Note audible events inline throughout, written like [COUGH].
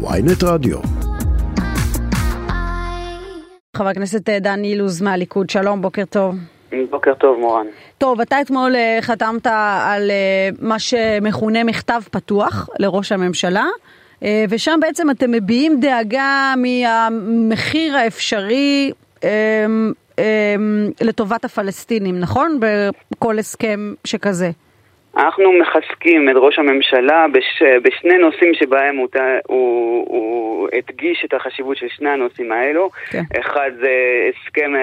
ויינט רדיו. חבר הכנסת אה, דן אילוז מהליכוד, שלום, בוקר טוב. בוקר טוב, מורן. טוב, אתה אתמול אה, חתמת על אה, מה שמכונה מכתב פתוח לראש הממשלה, ושם בעצם אתם מביעים דאגה מהמחיר האפשרי לטובת הפלסטינים, נכון? בכל הסכם שכזה. אנחנו מחזקים את ראש הממשלה בש, בשני נושאים שבהם הוא, הוא, הוא הדגיש את החשיבות של שני הנושאים האלו. כן. אחד זה הסכם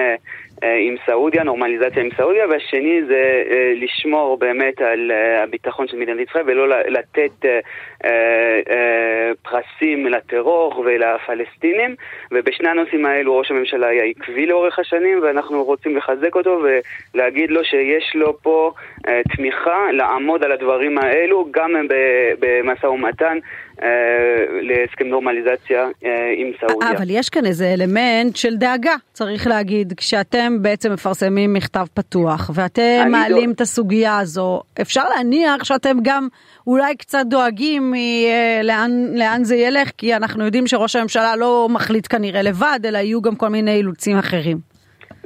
אה, עם סעודיה, נורמליזציה עם סעודיה, והשני זה אה, לשמור באמת על אה, הביטחון של מדינת ישראל ולא לתת פרסים לטרור ולפלסטינים. ובשני הנושאים האלו ראש הממשלה היה עקבי לאורך השנים, ואנחנו רוצים לחזק אותו ולהגיד לו שיש לו פה תמיכה לעמוד על הדברים האלו, גם במשא ומתן. להסכם נורמליזציה עם סעודיה. אבל יש כאן איזה אלמנט של דאגה, צריך להגיד, כשאתם אתם בעצם מפרסמים מכתב פתוח ואתם מעלים לא... את הסוגיה הזו, אפשר להניח שאתם גם אולי קצת דואגים לאן, לאן זה ילך, כי אנחנו יודעים שראש הממשלה לא מחליט כנראה לבד, אלא יהיו גם כל מיני אילוצים אחרים.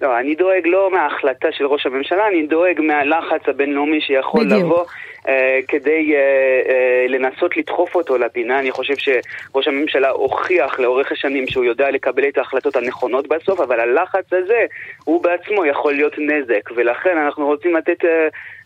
לא, אני דואג לא מההחלטה של ראש הממשלה, אני דואג מהלחץ הבינלאומי שיכול בדיוק. לבוא uh, כדי uh, uh, לנסות לדחוף אותו לפינה. אני חושב שראש הממשלה הוכיח לאורך השנים שהוא יודע לקבל את ההחלטות הנכונות בסוף, אבל הלחץ הזה הוא בעצמו יכול להיות נזק, ולכן אנחנו רוצים לתת... Uh,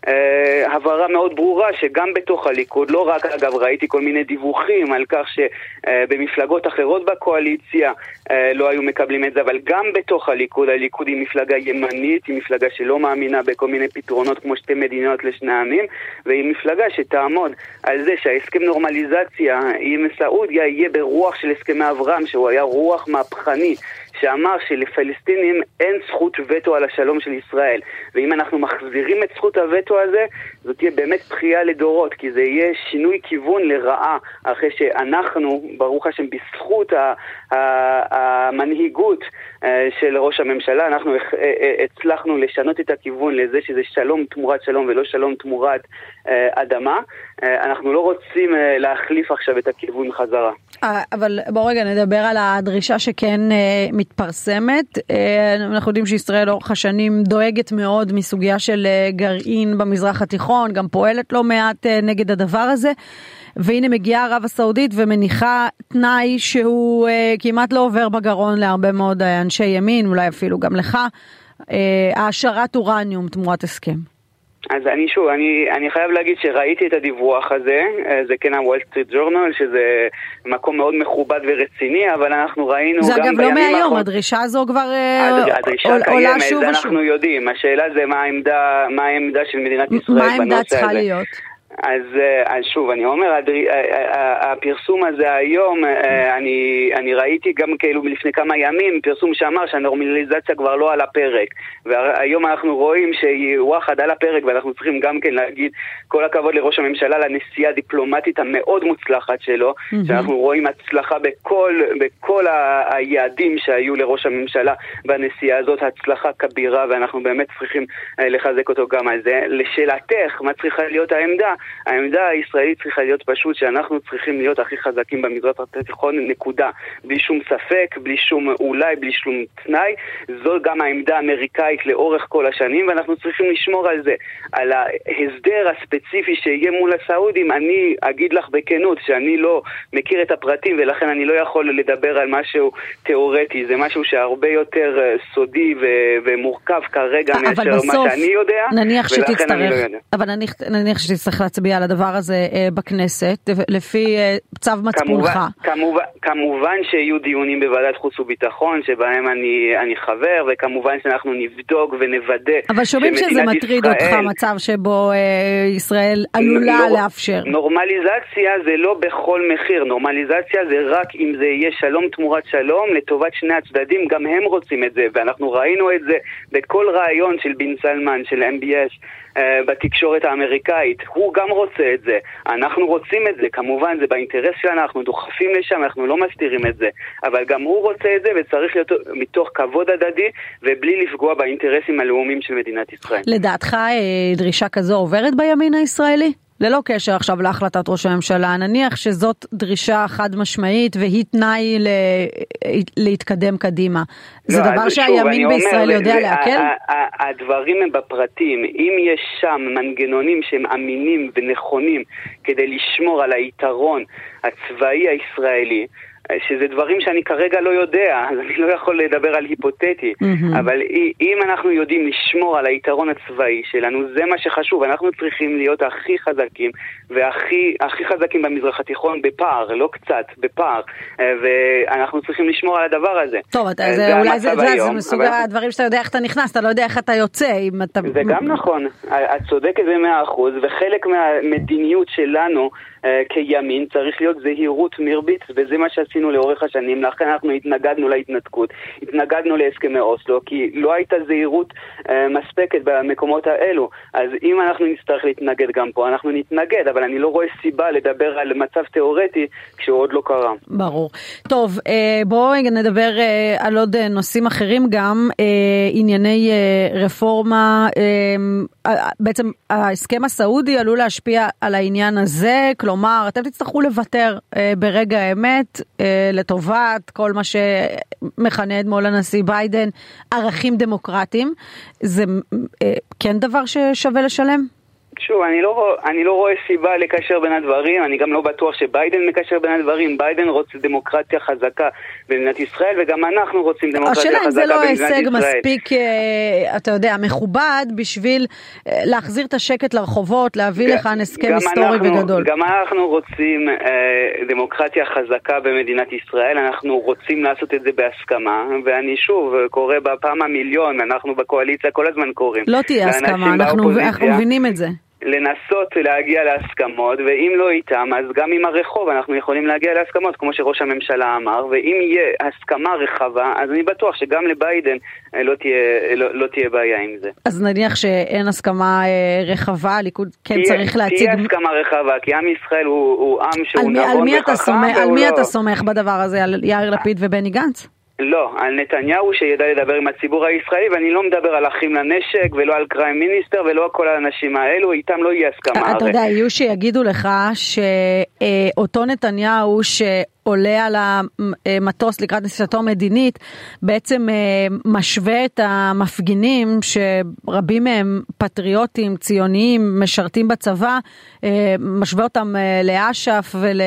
אה, הבהרה מאוד ברורה שגם בתוך הליכוד, לא רק אגב ראיתי כל מיני דיווחים על כך שבמפלגות אחרות בקואליציה אה, לא היו מקבלים את זה, אבל גם בתוך הליכוד, הליכוד היא מפלגה ימנית, היא מפלגה שלא מאמינה בכל מיני פתרונות כמו שתי מדינות לשני עמים, והיא מפלגה שתעמוד על זה שההסכם נורמליזציה עם סעודיה יהיה ברוח של הסכמי אברהם, שהוא היה רוח מהפכני. שאמר שלפלסטינים אין זכות וטו על השלום של ישראל. ואם אנחנו מחזירים את זכות הווטו הזה, זאת תהיה באמת בכייה לדורות, כי זה יהיה שינוי כיוון לרעה, אחרי שאנחנו, ברוך השם, בזכות המנהיגות אה, של ראש הממשלה, אנחנו אה, אה, הצלחנו לשנות את הכיוון לזה שזה שלום תמורת שלום ולא שלום תמורת אדמה. אנחנו לא רוצים להחליף עכשיו את הכיוון חזרה. אבל בואו רגע נדבר על הדרישה שכן מתפרסמת. אנחנו יודעים שישראל לאורך השנים דואגת מאוד מסוגיה של גרעין במזרח התיכון, גם פועלת לא מעט נגד הדבר הזה. והנה מגיעה ערב הסעודית ומניחה תנאי שהוא אה, כמעט לא עובר בגרון להרבה מאוד אה, אנשי ימין, אולי אפילו גם לך, אה, העשרת אורניום תמורת הסכם. אז אני שוב, אני, אני חייב להגיד שראיתי את הדיווח הזה, אה, זה כן הוול סטריט ג'ורנל, שזה מקום מאוד מכובד ורציני, אבל אנחנו ראינו גם בימים האחרונים... זה אגב לא מהיום, הדרישה הזו כבר אה, הדרישה עול, קיימת, עולה שוב ושוב. אנחנו יודעים, השאלה זה מה העמדה, מה העמדה של מדינת ישראל בנושא הזה. מה העמדה צריכה להיות? אז, אה, אז שוב, אני אומר, אה, אה, הפרסום הזה היום, אני, אני ראיתי גם כאילו לפני כמה ימים פרסום שאמר שהנורמליזציה כבר לא על הפרק. והיום אנחנו רואים שהיא וואחד על הפרק, ואנחנו צריכים גם כן להגיד כל הכבוד לראש הממשלה, לנסיעה הדיפלומטית המאוד מוצלחת שלו, mm-hmm. שאנחנו רואים הצלחה בכל, בכל היעדים שהיו לראש הממשלה בנסיעה הזאת, הצלחה כבירה, ואנחנו באמת צריכים לחזק אותו גם על זה. לשאלתך, מה צריכה להיות העמדה? העמדה הישראלית צריכה להיות פשוט שאנחנו צריכים להיות הכי חזקים במזרח התיכון, נקודה. בלי שום ספק, בלי שום אולי, בלי שום תנאי. זו גם העמדה האמריקאית לאורך כל השנים, ואנחנו צריכים לשמור על זה. על ההסדר הספציפי שיהיה מול הסעודים, אני אגיד לך בכנות שאני לא מכיר את הפרטים, ולכן אני לא יכול לדבר על משהו תיאורטי. זה משהו שהרבה יותר אה, סודי ו- ומורכב כרגע מאשר מה שאני יודע, נניח שתצטרך, לא אבל נניח, נניח שתצטרך להצביע על הדבר הזה אה, בכנסת, לפי אה, צו מצפונך. כמובן, כמובן, כמובן שיהיו דיונים בוועדת חוץ וביטחון, שבהם אני, אני חבר, וכמובן שאנחנו נבדוק ונוודא אבל שומעים שזה מטריד ישראל... אותך, מצב שבו אה, ישראל עלולה נור, לאפשר. נורמליזציה זה לא בכל מחיר, נורמליזציה זה רק אם זה יהיה שלום תמורת שלום, לטובת שני הצדדים, גם הם רוצים את זה, ואנחנו ראינו את זה בכל רעיון של בן סלמן, של MBS. אה, בתקשורת האמריקאית. הוא גם רוצה את זה. אנחנו רוצים את זה, כמובן, זה באינטרס שלנו, אנחנו דוחפים לשם, אנחנו לא מסתירים את זה. אבל גם הוא רוצה את זה, וצריך להיות מתוך כבוד הדדי, ובלי לפגוע באינטרסים הלאומיים של מדינת ישראל. לדעתך אה, דרישה כזו עוברת בימין הישראלי? ללא קשר עכשיו להחלטת ראש הממשלה, נניח שזאת דרישה חד משמעית והיא תנאי ל... להתקדם קדימה. זה לא, דבר שהימין בישראל אומר, יודע לעכל? הדברים הם בפרטים. אם יש שם מנגנונים שהם אמינים ונכונים כדי לשמור על היתרון הצבאי הישראלי, שזה דברים שאני כרגע לא יודע, [LAUGHS] אז אני לא יכול לדבר על היפותטי, mm-hmm. אבל אם אנחנו יודעים לשמור על היתרון הצבאי שלנו, זה מה שחשוב, אנחנו צריכים להיות הכי חזקים והכי הכי חזקים במזרח התיכון בפער, לא קצת, בפער, אה, ואנחנו צריכים לשמור על הדבר הזה. טוב, אתה, זה, זה אולי זה, זה, זה מסוג אבל... הדברים שאתה יודע איך אתה נכנס, אתה לא יודע איך אתה יוצא, אם אתה... זה גם נכון, את צודקת במאה אחוז, וחלק מהמדיניות שלנו אה, כימין צריך להיות זהירות מרבית, וזה מה שעשינו לאורך השנים, לכן אנחנו התנגדנו להתנתקות, התנגדנו להסכמי אוסלו, כי לא הייתה זהירות אה, מספקת במקומות האלו. אז אם אנחנו נצטרך להתנגד גם פה, אנחנו נתנגד, אבל אני לא רואה סיבה לדבר על מצב תיאורטי כשהוא עוד לא קרה. ברור. טוב, אה, בואו נדבר על עוד נושאים אחרים גם, ענייני רפורמה, בעצם ההסכם הסעודי עלול להשפיע על העניין הזה, כלומר כלומר, אתם תצטרכו לוותר אה, ברגע האמת אה, לטובת כל מה שמכנה אתמול הנשיא ביידן ערכים דמוקרטיים. זה אה, כן דבר ששווה לשלם? שוב, אני לא, אני לא רואה סיבה לקשר בין הדברים, אני גם לא בטוח שביידן מקשר בין הדברים. ביידן רוצה דמוקרטיה חזקה במדינת ישראל, וגם אנחנו רוצים דמוקרטיה חזקה במדינת ישראל. השאלה אם זה לא הישג מספיק, אה, אתה יודע, מכובד בשביל אה, להחזיר את השקט לרחובות, להביא לכאן הסכם היסטורי אנחנו, וגדול. גם אנחנו רוצים אה, דמוקרטיה חזקה במדינת ישראל, אנחנו רוצים לעשות את זה בהסכמה, ואני שוב קורא בפעם המיליון, אנחנו בקואליציה כל הזמן קוראים. לא תהיה הסכמה, אנחנו, אנחנו מבינים את זה. לנסות להגיע להסכמות, ואם לא איתם, אז גם עם הרחוב אנחנו יכולים להגיע להסכמות, כמו שראש הממשלה אמר, ואם יהיה הסכמה רחבה, אז אני בטוח שגם לביידן אה, לא תהיה, לא, לא תהיה בעיה עם זה. אז נניח שאין הסכמה אה, רחבה, הליכוד כן תהיה, צריך להציג... תהיה הסכמה רחבה, כי עם ישראל הוא, הוא עם שהוא נבון וחכם, על מי לא... אתה סומך בדבר הזה? על יאיר לפיד ובני גנץ? לא, על נתניהו שידע לדבר עם הציבור הישראלי, ואני לא מדבר על אחים לנשק, ולא על קריים מיניסטר, ולא על כל האנשים האלו, איתם לא יהיה הסכמה. אתה יודע, יהיו שיגידו לך שאותו נתניהו ש... עולה על המטוס לקראת נסיעתו המדינית, בעצם אה, משווה את המפגינים, שרבים מהם פטריוטים, ציוניים, משרתים בצבא, אה, משווה אותם אה, לאש"ף ול...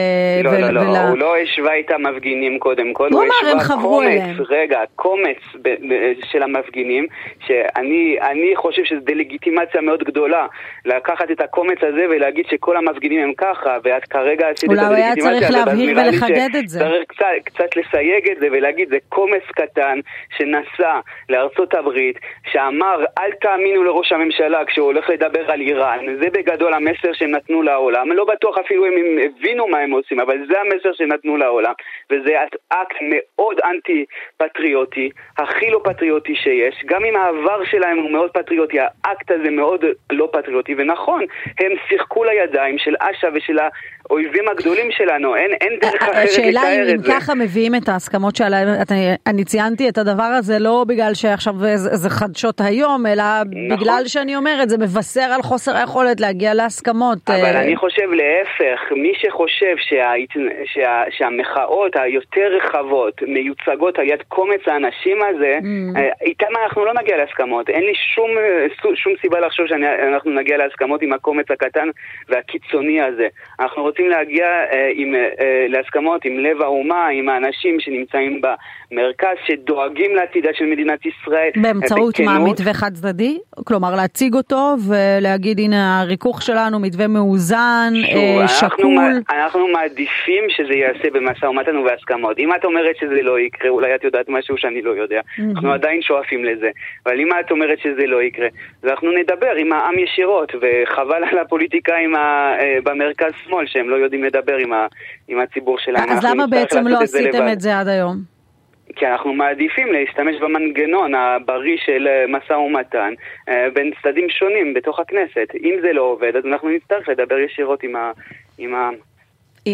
לא, ול... לא, לא, ול... הוא לא השווה את המפגינים קודם כל, הוא, הוא אמר, הם חברו אליהם. רגע, קומץ ב- ב- של המפגינים, שאני חושב שזו דה-לגיטימציה מאוד גדולה, לקחת את הקומץ הזה ולהגיד שכל המפגינים הם ככה, ואת כרגע עשית את הדה-לגיטימציה אולי היה צריך להבהיר ולחדד לחדד את זה. צריך קצת, קצת לסייג את זה ולהגיד, זה קומץ קטן שנסע לארצות הברית, שאמר, אל תאמינו לראש הממשלה כשהוא הולך לדבר על איראן. זה בגדול המסר שהם נתנו לעולם. לא בטוח אפילו אם הם הבינו מה הם עושים, אבל זה המסר שהם נתנו לעולם. וזה אקט מאוד אנטי-פטריוטי, הכי לא פטריוטי שיש. גם אם העבר שלהם הוא מאוד פטריוטי, האקט הזה מאוד לא פטריוטי. ונכון, הם שיחקו לידיים של אש"ף ושל האויבים הגדולים שלנו, אין, אין דרך אחרת לתאר את זה. השאלה היא אם ככה מביאים את ההסכמות שעליהן, אני ציינתי את הדבר הזה לא בגלל שעכשיו זה חדשות היום, אלא נכון. בגלל שאני אומרת, זה מבשר על חוסר היכולת להגיע להסכמות. אבל אה, אני חושב להפך, מי שחושב שה, שה, שהמחאות היותר רחבות מיוצגות על יד קומץ האנשים הזה, mm. אה, איתם אנחנו לא נגיע להסכמות. אין לי שום, שום סיבה לחשוב שאנחנו נגיע להסכמות עם הקומץ הקטן והקיצוני הזה. אנחנו רוצים רוצים להגיע אה, עם, אה, להסכמות עם לב האומה, עם האנשים שנמצאים במרכז, שדואגים לעתידה של מדינת ישראל. באמצעות מה, מתווה חד צדדי? כלומר, להציג אותו ולהגיד, הנה הריכוך שלנו, מתווה מאוזן, שוב, אה, שקול. אנחנו, אנחנו מעדיפים שזה ייעשה במשא ומתן ובהסכמות. אם את אומרת שזה לא יקרה, אולי את יודעת משהו שאני לא יודע. Mm-hmm. אנחנו עדיין שואפים לזה. אבל אם את אומרת שזה לא יקרה, אז אנחנו נדבר עם העם ישירות, וחבל על הפוליטיקאים אה, במרכז-שמאל, שהם לא יודעים לדבר עם, ה, עם הציבור שלהם. אז למה בעצם לא עשיתם את זה עד היום? כי אנחנו מעדיפים להשתמש במנגנון הבריא של אה, משא ומתן אה, בין צדדים שונים בתוך הכנסת. אם זה לא עובד, אז אנחנו נצטרך לדבר ישירות עם העם. עם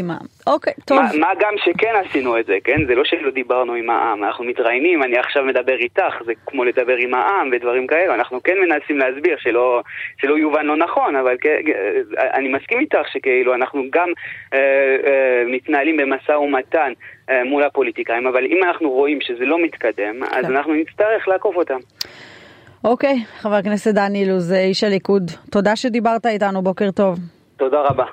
העם. אוקיי, טוב. מה, מה גם שכן עשינו את זה, כן? זה לא שלא דיברנו עם העם, אנחנו מתראיינים, אני עכשיו מדבר איתך, זה כמו לדבר עם העם ודברים כאלה, אנחנו כן מנסים להסביר שלא, שלא יובן לא נכון, אבל כן, אני מסכים איתך שכאילו אנחנו גם אה, אה, מתנהלים במשא ומתן אה, מול הפוליטיקאים, אבל אם אנחנו רואים שזה לא מתקדם, אז כן. אנחנו נצטרך לעקוף אותם. אוקיי, חבר הכנסת דן אילוז, איש הליכוד, תודה שדיברת איתנו, בוקר טוב. תודה רבה.